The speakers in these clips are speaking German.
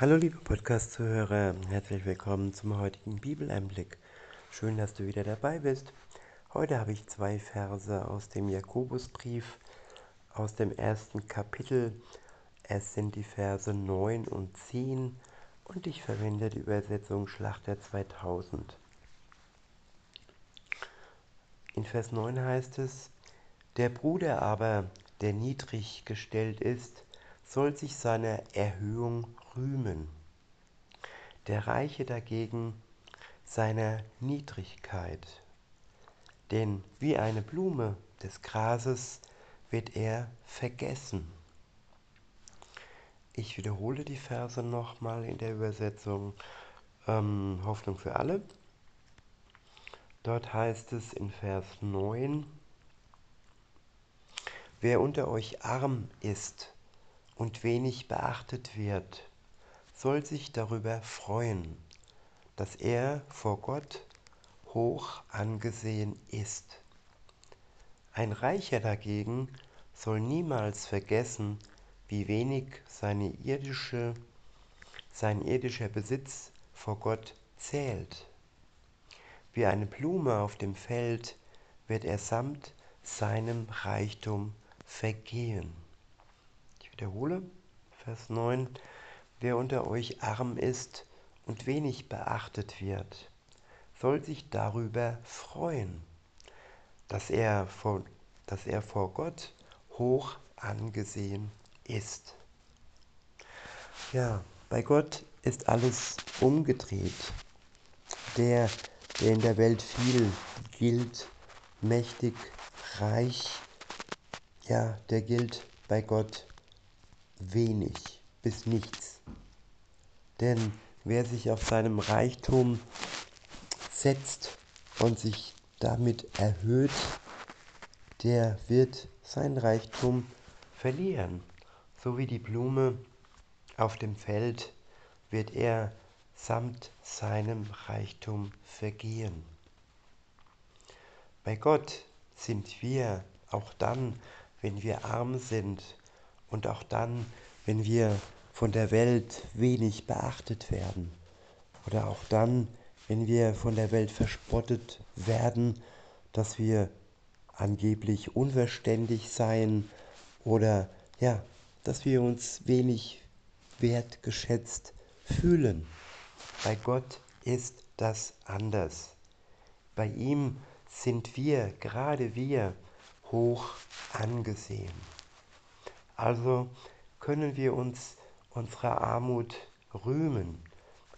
Hallo liebe Podcast-Zuhörer, herzlich willkommen zum heutigen Bibeleinblick. Schön, dass du wieder dabei bist. Heute habe ich zwei Verse aus dem Jakobusbrief, aus dem ersten Kapitel. Es sind die Verse 9 und 10 und ich verwende die Übersetzung Schlachter 2000. In Vers 9 heißt es, der Bruder aber, der niedrig gestellt ist, soll sich seiner Erhöhung rühmen, der Reiche dagegen seiner Niedrigkeit. Denn wie eine Blume des Grases wird er vergessen. Ich wiederhole die Verse nochmal in der Übersetzung ähm, Hoffnung für alle. Dort heißt es in Vers 9, Wer unter euch arm ist, und wenig beachtet wird, soll sich darüber freuen, dass er vor Gott hoch angesehen ist. Ein Reicher dagegen soll niemals vergessen, wie wenig seine irdische, sein irdischer Besitz vor Gott zählt. Wie eine Blume auf dem Feld wird er samt seinem Reichtum vergehen wiederhole, Vers 9, wer unter euch arm ist und wenig beachtet wird, soll sich darüber freuen, dass er vor, dass er vor Gott hoch angesehen ist. Ja, bei Gott ist alles umgedreht. Der, der in der Welt viel gilt, mächtig, reich, ja, der gilt bei Gott wenig bis nichts. Denn wer sich auf seinem Reichtum setzt und sich damit erhöht, der wird sein Reichtum verlieren. So wie die Blume auf dem Feld wird er samt seinem Reichtum vergehen. Bei Gott sind wir auch dann, wenn wir arm sind, und auch dann, wenn wir von der Welt wenig beachtet werden oder auch dann, wenn wir von der Welt verspottet werden, dass wir angeblich unverständig seien oder ja, dass wir uns wenig wertgeschätzt fühlen. Bei Gott ist das anders. Bei ihm sind wir, gerade wir, hoch angesehen. Also können wir uns unserer Armut rühmen.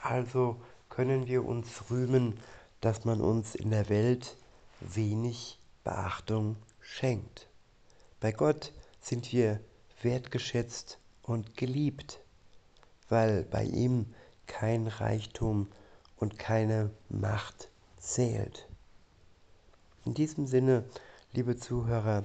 Also können wir uns rühmen, dass man uns in der Welt wenig Beachtung schenkt. Bei Gott sind wir wertgeschätzt und geliebt, weil bei ihm kein Reichtum und keine Macht zählt. In diesem Sinne, liebe Zuhörer,